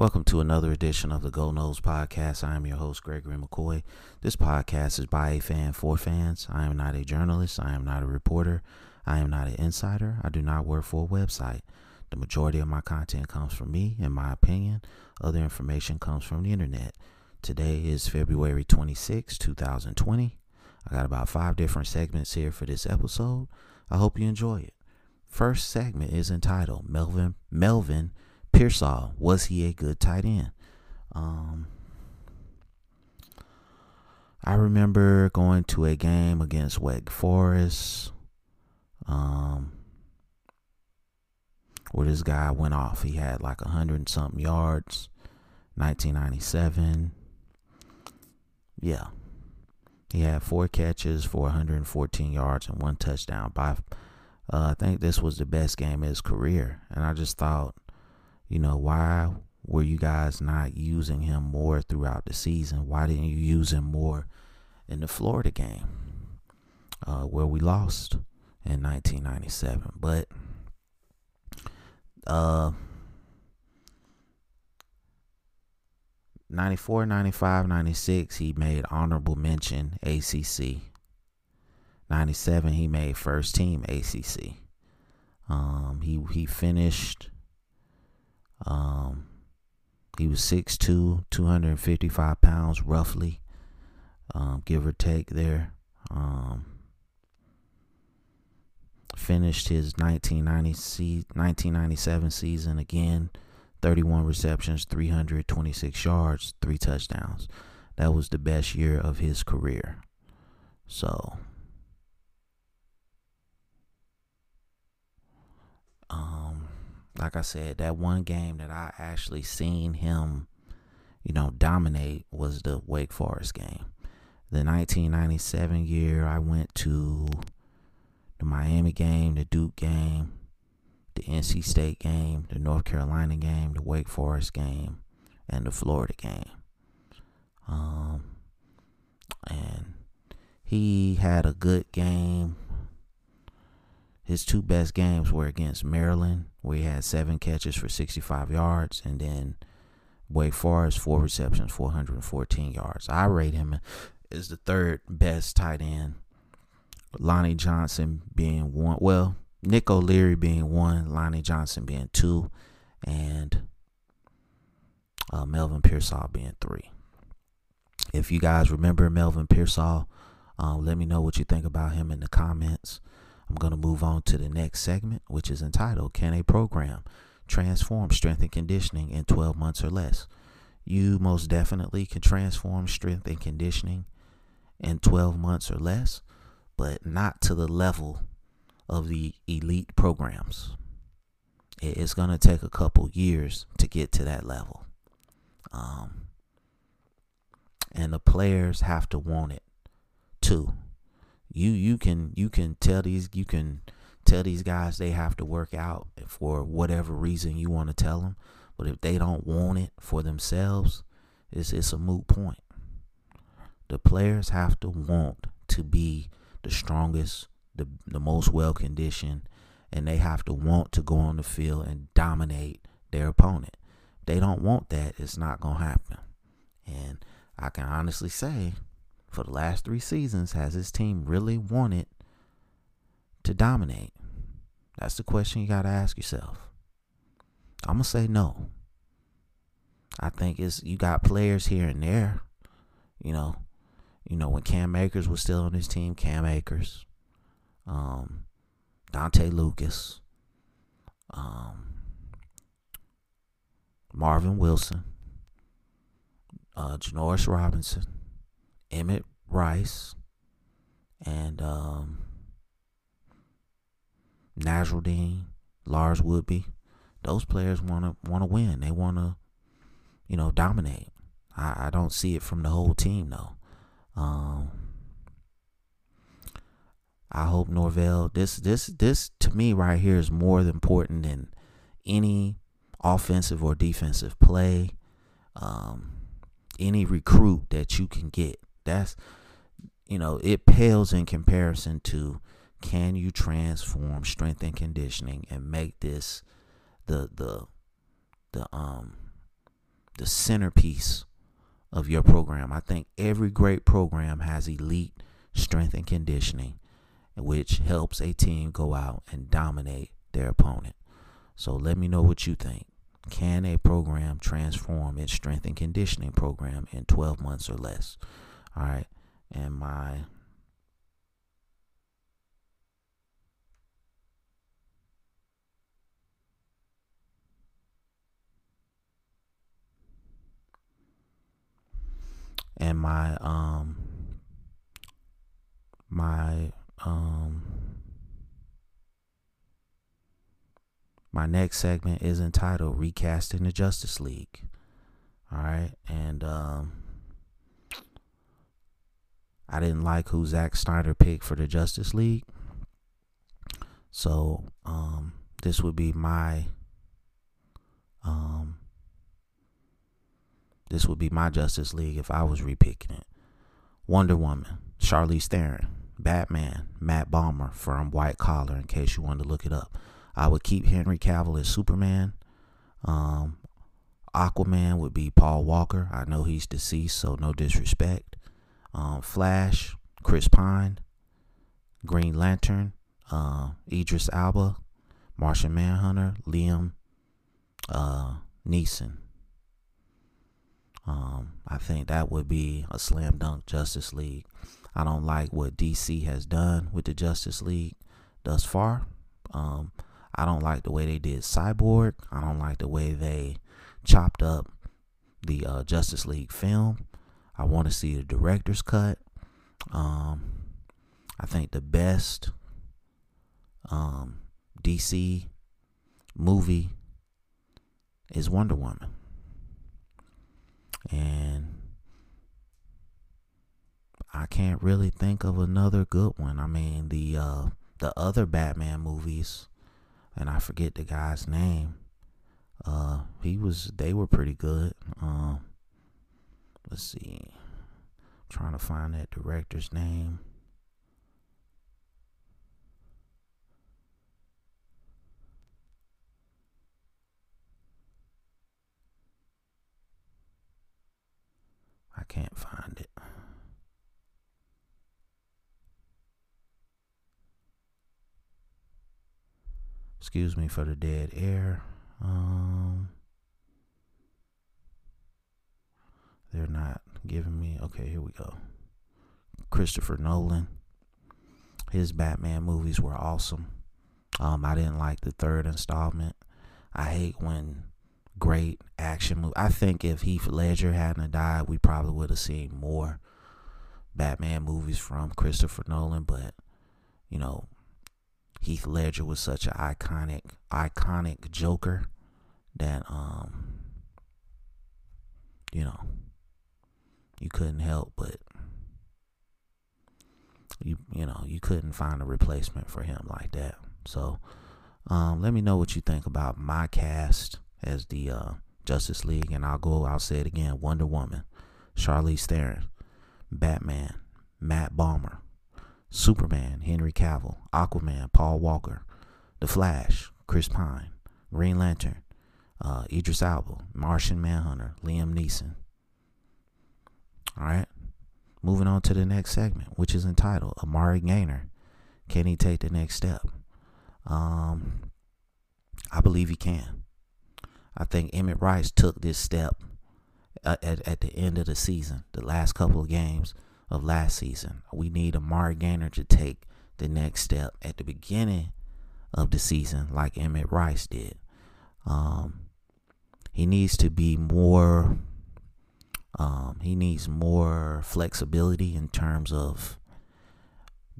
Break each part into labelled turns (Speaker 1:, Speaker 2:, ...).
Speaker 1: Welcome to another edition of the Go Noles Podcast. I am your host, Gregory McCoy. This podcast is by a fan for fans. I am not a journalist. I am not a reporter. I am not an insider. I do not work for a website. The majority of my content comes from me, in my opinion. Other information comes from the internet. Today is February 26, 2020. I got about five different segments here for this episode. I hope you enjoy it. First segment is entitled Melvin Melvin Pearsall. Was he a good tight end? Um, I remember going to a game against Wake Forest. Um, where this guy went off. He had like a hundred and something yards. 1997. Yeah. He had four catches for 114 yards and one touchdown. By, uh, I think this was the best game of his career. And I just thought, you know, why were you guys not using him more throughout the season? Why didn't you use him more in the Florida game uh, where we lost in 1997? But uh 94 95 96 he made honorable mention ACC 97 he made first team ACC um he he finished um he was 6'2 255 pounds roughly um give or take there. Um finished his 1990 se- 1997 season again 31 receptions 326 yards three touchdowns. That was the best year of his career. So um like i said that one game that i actually seen him you know dominate was the wake forest game the 1997 year i went to the Miami game, the Duke game, the NC State game, the North Carolina game, the Wake Forest game, and the Florida game. Um, and he had a good game. His two best games were against Maryland, where he had seven catches for 65 yards, and then Wake Forest, four receptions, 414 yards. I rate him as the third best tight end Lonnie Johnson being one. Well, Nick O'Leary being one, Lonnie Johnson being two, and uh, Melvin Pearsall being three. If you guys remember Melvin Pearsall, uh, let me know what you think about him in the comments. I'm going to move on to the next segment, which is entitled Can a Program Transform Strength and Conditioning in 12 Months or Less? You most definitely can transform strength and conditioning in 12 months or less but not to the level of the elite programs. It's going to take a couple years to get to that level. Um, and the players have to want it too. You you can you can tell these you can tell these guys they have to work out for whatever reason you want to tell them, but if they don't want it for themselves, it's it's a moot point. The players have to want to be the strongest, the the most well conditioned, and they have to want to go on the field and dominate their opponent. If they don't want that, it's not gonna happen. And I can honestly say, for the last three seasons, has his team really wanted to dominate? That's the question you gotta ask yourself. I'm gonna say no. I think it's you got players here and there. You know, you know when Cam Akers was still on his team, Cam Akers, um, Dontae Lucas, um, Marvin Wilson, uh, Janarius Robinson, Emmett Rice, and um, Lars Woodby. Those players want to want to win. They want to, you know, dominate. I, I don't see it from the whole team though. Um, I hope Norvell. This this this to me right here is more important than any offensive or defensive play. Um, any recruit that you can get. That's you know it pales in comparison to can you transform strength and conditioning and make this the the the um the centerpiece of your program. I think every great program has elite strength and conditioning, which helps a team go out and dominate their opponent. So let me know what you think. Can a program transform its strength and conditioning program in 12 months or less? All right. And my and my um my um my next segment is entitled recasting the justice league all right and um i didn't like who Zack Snyder picked for the justice league so um this would be my um this would be my Justice League if I was repicking it. Wonder Woman, Charlize Theron, Batman, Matt Bomer from White Collar, in case you wanted to look it up. I would keep Henry Cavill as Superman. Um, Aquaman would be Paul Walker. I know he's deceased, so no disrespect. Um, Flash, Chris Pine. Green Lantern, uh, Idris Elba. Martian Manhunter, Liam uh, Neeson. Um, I think that would be a slam dunk Justice League. I don't like what DC has done with the Justice League thus far. Um, I don't like the way they did Cyborg. I don't like the way they chopped up the uh, Justice League film. I want to see the director's cut. Um, I think the best um, DC movie is Wonder Woman and I can't really think of another good one. I mean, the uh, the other Batman movies, and I forget the guy's name. Uh, he was they were pretty good. Um, let's see, I'm trying to find that director's name. I can't find it. Excuse me for the dead air. Um, they're not giving me. Okay, here we go. Christopher Nolan. His Batman movies were awesome. Um, I didn't like the third installment. I hate when great action movie. I think if Heath Ledger hadn't died, we probably would have seen more Batman movies from Christopher Nolan. But you know, Heath Ledger was such an iconic, iconic Joker that um, you know, you couldn't help but you you know you couldn't find a replacement for him like that. So um, let me know what you think about my cast as the uh, Justice League, and I'll go. I'll say it again: Wonder Woman, Charlize Theron, Batman, Matt Bomer, Superman, Henry Cavill, Aquaman, Paul Walker, The Flash, Chris Pine, Green Lantern, uh, Idris Elba, Martian Manhunter, Liam Neeson. All right. Moving on to the next segment, which is entitled Amari Gainer. Can he take the next step? Um, I believe he can. I think Emmett Rice took this step uh, at, at the end of the season, the last couple of games of last season. We need Amari Gainer to take the next step at the beginning of the season, like Emmett Rice did. Um, he needs to be more. Um, he needs more flexibility in terms of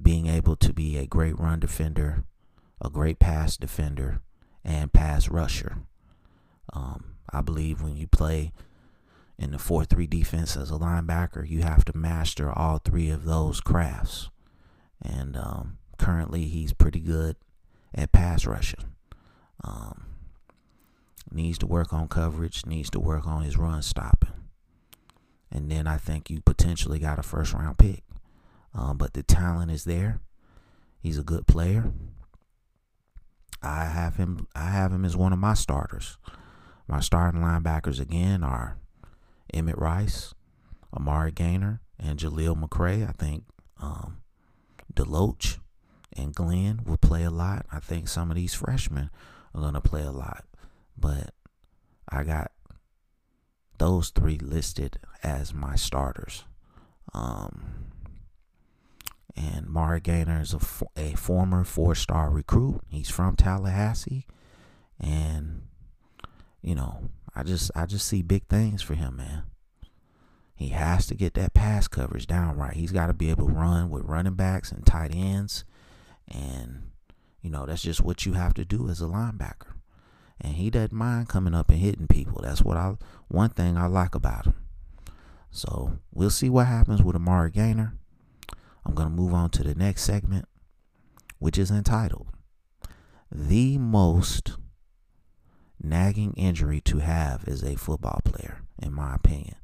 Speaker 1: being able to be a great run defender, a great pass defender, and pass rusher. Um, I believe when you play in the 4 3 defense as a linebacker, you have to master all three of those crafts. And um, currently, he's pretty good at pass rushing. Um, needs to work on coverage, needs to work on his run stopping. And then I think you potentially got a first round pick. Um, but the talent is there. He's a good player. I have him. I have him as one of my starters. My starting linebackers again are Emmett Rice, Amari Gainer, and Jaleel McRae. I think um, Deloach and Glenn will play a lot. I think some of these freshmen are going to play a lot. But I got those three listed as my starters. Um, and Mari Gainer is a, a former four star recruit. He's from Tallahassee. And, you know, I just I just see big things for him, man. He has to get that pass coverage down right. He's got to be able to run with running backs and tight ends. And, you know, that's just what you have to do as a linebacker. And he doesn't mind coming up and hitting people. That's what I one thing I like about him. So we'll see what happens with Amari Gainer. I'm to move on to the next segment, which is entitled The Most Nagging Injury to Have as a Football Player, in my opinion.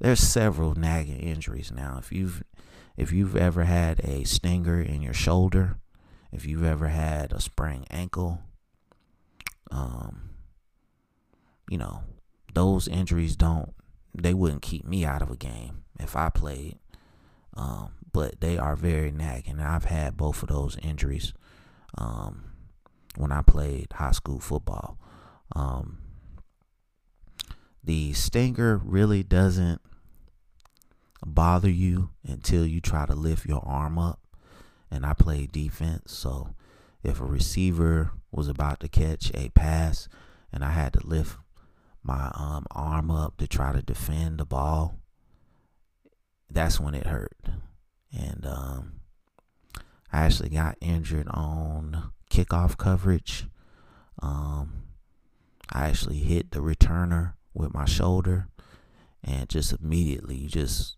Speaker 1: There's several nagging injuries now. If you've if you've ever had a stinger in your shoulder, if you've ever had a sprained ankle, um, you know, those injuries don't they wouldn't keep me out of a game if I played. Um, but they are very nagging. I've had both of those injuries um, when I played high school football. Um, the stinger really doesn't bother you until you try to lift your arm up. And I play defense, so if a receiver was about to catch a pass and I had to lift my um, arm up to try to defend the ball, that's when it hurt and um, I actually got injured on kickoff coverage. Um, I actually hit the returner with my shoulder, and just immediately, just,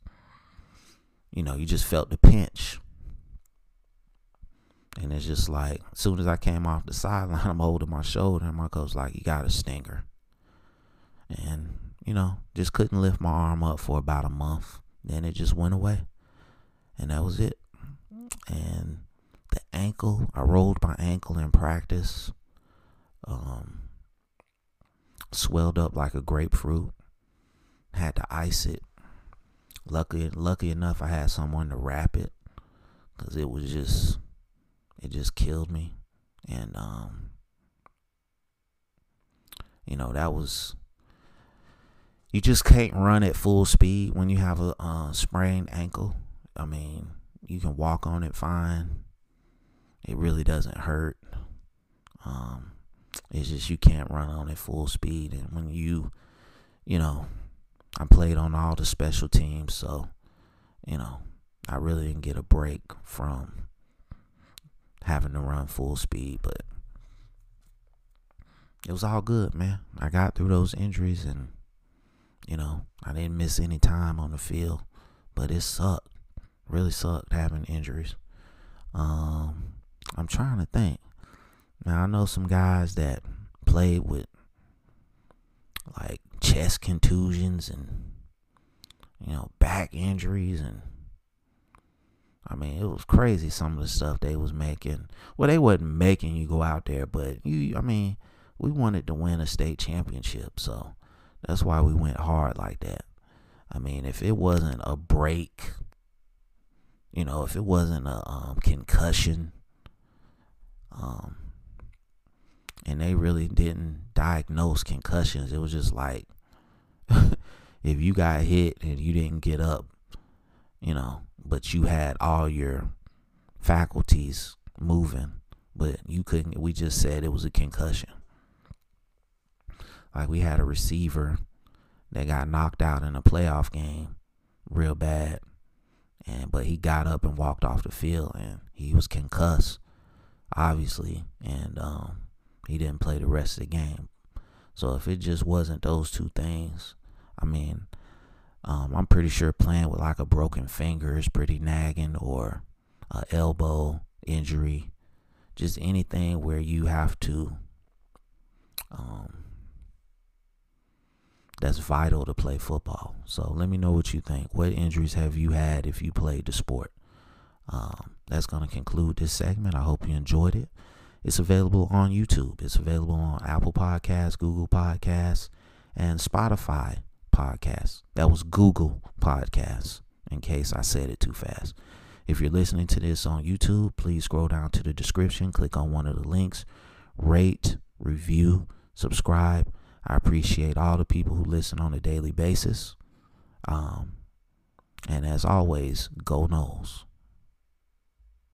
Speaker 1: you know, you just felt the pinch. And it's just like, as soon as I came off the sideline, I'm holding my shoulder, and my coach like, "You got a stinger," and you know, just couldn't lift my arm up for about a month. Then it just went away and that was it. And the ankle, I rolled my ankle in practice. Um, swelled up like a grapefruit. Had to ice it. Lucky, lucky enough, I had someone to wrap it, cause it was just, it just killed me. And um, you know that was you just can't run at full speed when you have a uh, sprained ankle. I mean, you can walk on it fine. It really doesn't hurt. Um, it's just you can't run on it full speed. And when you, you know, I played on all the special teams, so, you know, I really didn't get a break from having to run full speed, but it was all good, man. I got through those injuries and, you know, I didn't miss any time on the field, but it sucked really sucked having injuries. Um, I'm trying to think. Now I know some guys that played with like chest contusions and you know back injuries and I mean it was crazy some of the stuff they was making. Well, they wasn't making you go out there, but you I mean we wanted to win a state championship, so that's why we went hard like that. I mean, if it wasn't a break you know, if it wasn't a um, concussion, um, and they really didn't diagnose concussions, it was just like if you got hit and you didn't get up, you know, but you had all your faculties moving, but you couldn't, we just said it was a concussion. Like we had a receiver that got knocked out in a playoff game real bad. And but he got up and walked off the field and he was concussed, obviously, and um, he didn't play the rest of the game. So if it just wasn't those two things, I mean, um, I'm pretty sure playing with like a broken finger is pretty nagging or a elbow injury, just anything where you have to um, that's vital to play football. So let me know what you think. What injuries have you had if you played the sport? Um, that's going to conclude this segment. I hope you enjoyed it. It's available on YouTube. It's available on Apple Podcasts, Google Podcasts, and Spotify Podcasts. That was Google Podcasts, in case I said it too fast. If you're listening to this on YouTube, please scroll down to the description, click on one of the links, rate, review, subscribe. I appreciate all the people who listen on a daily basis. Um, and as always, go Noles.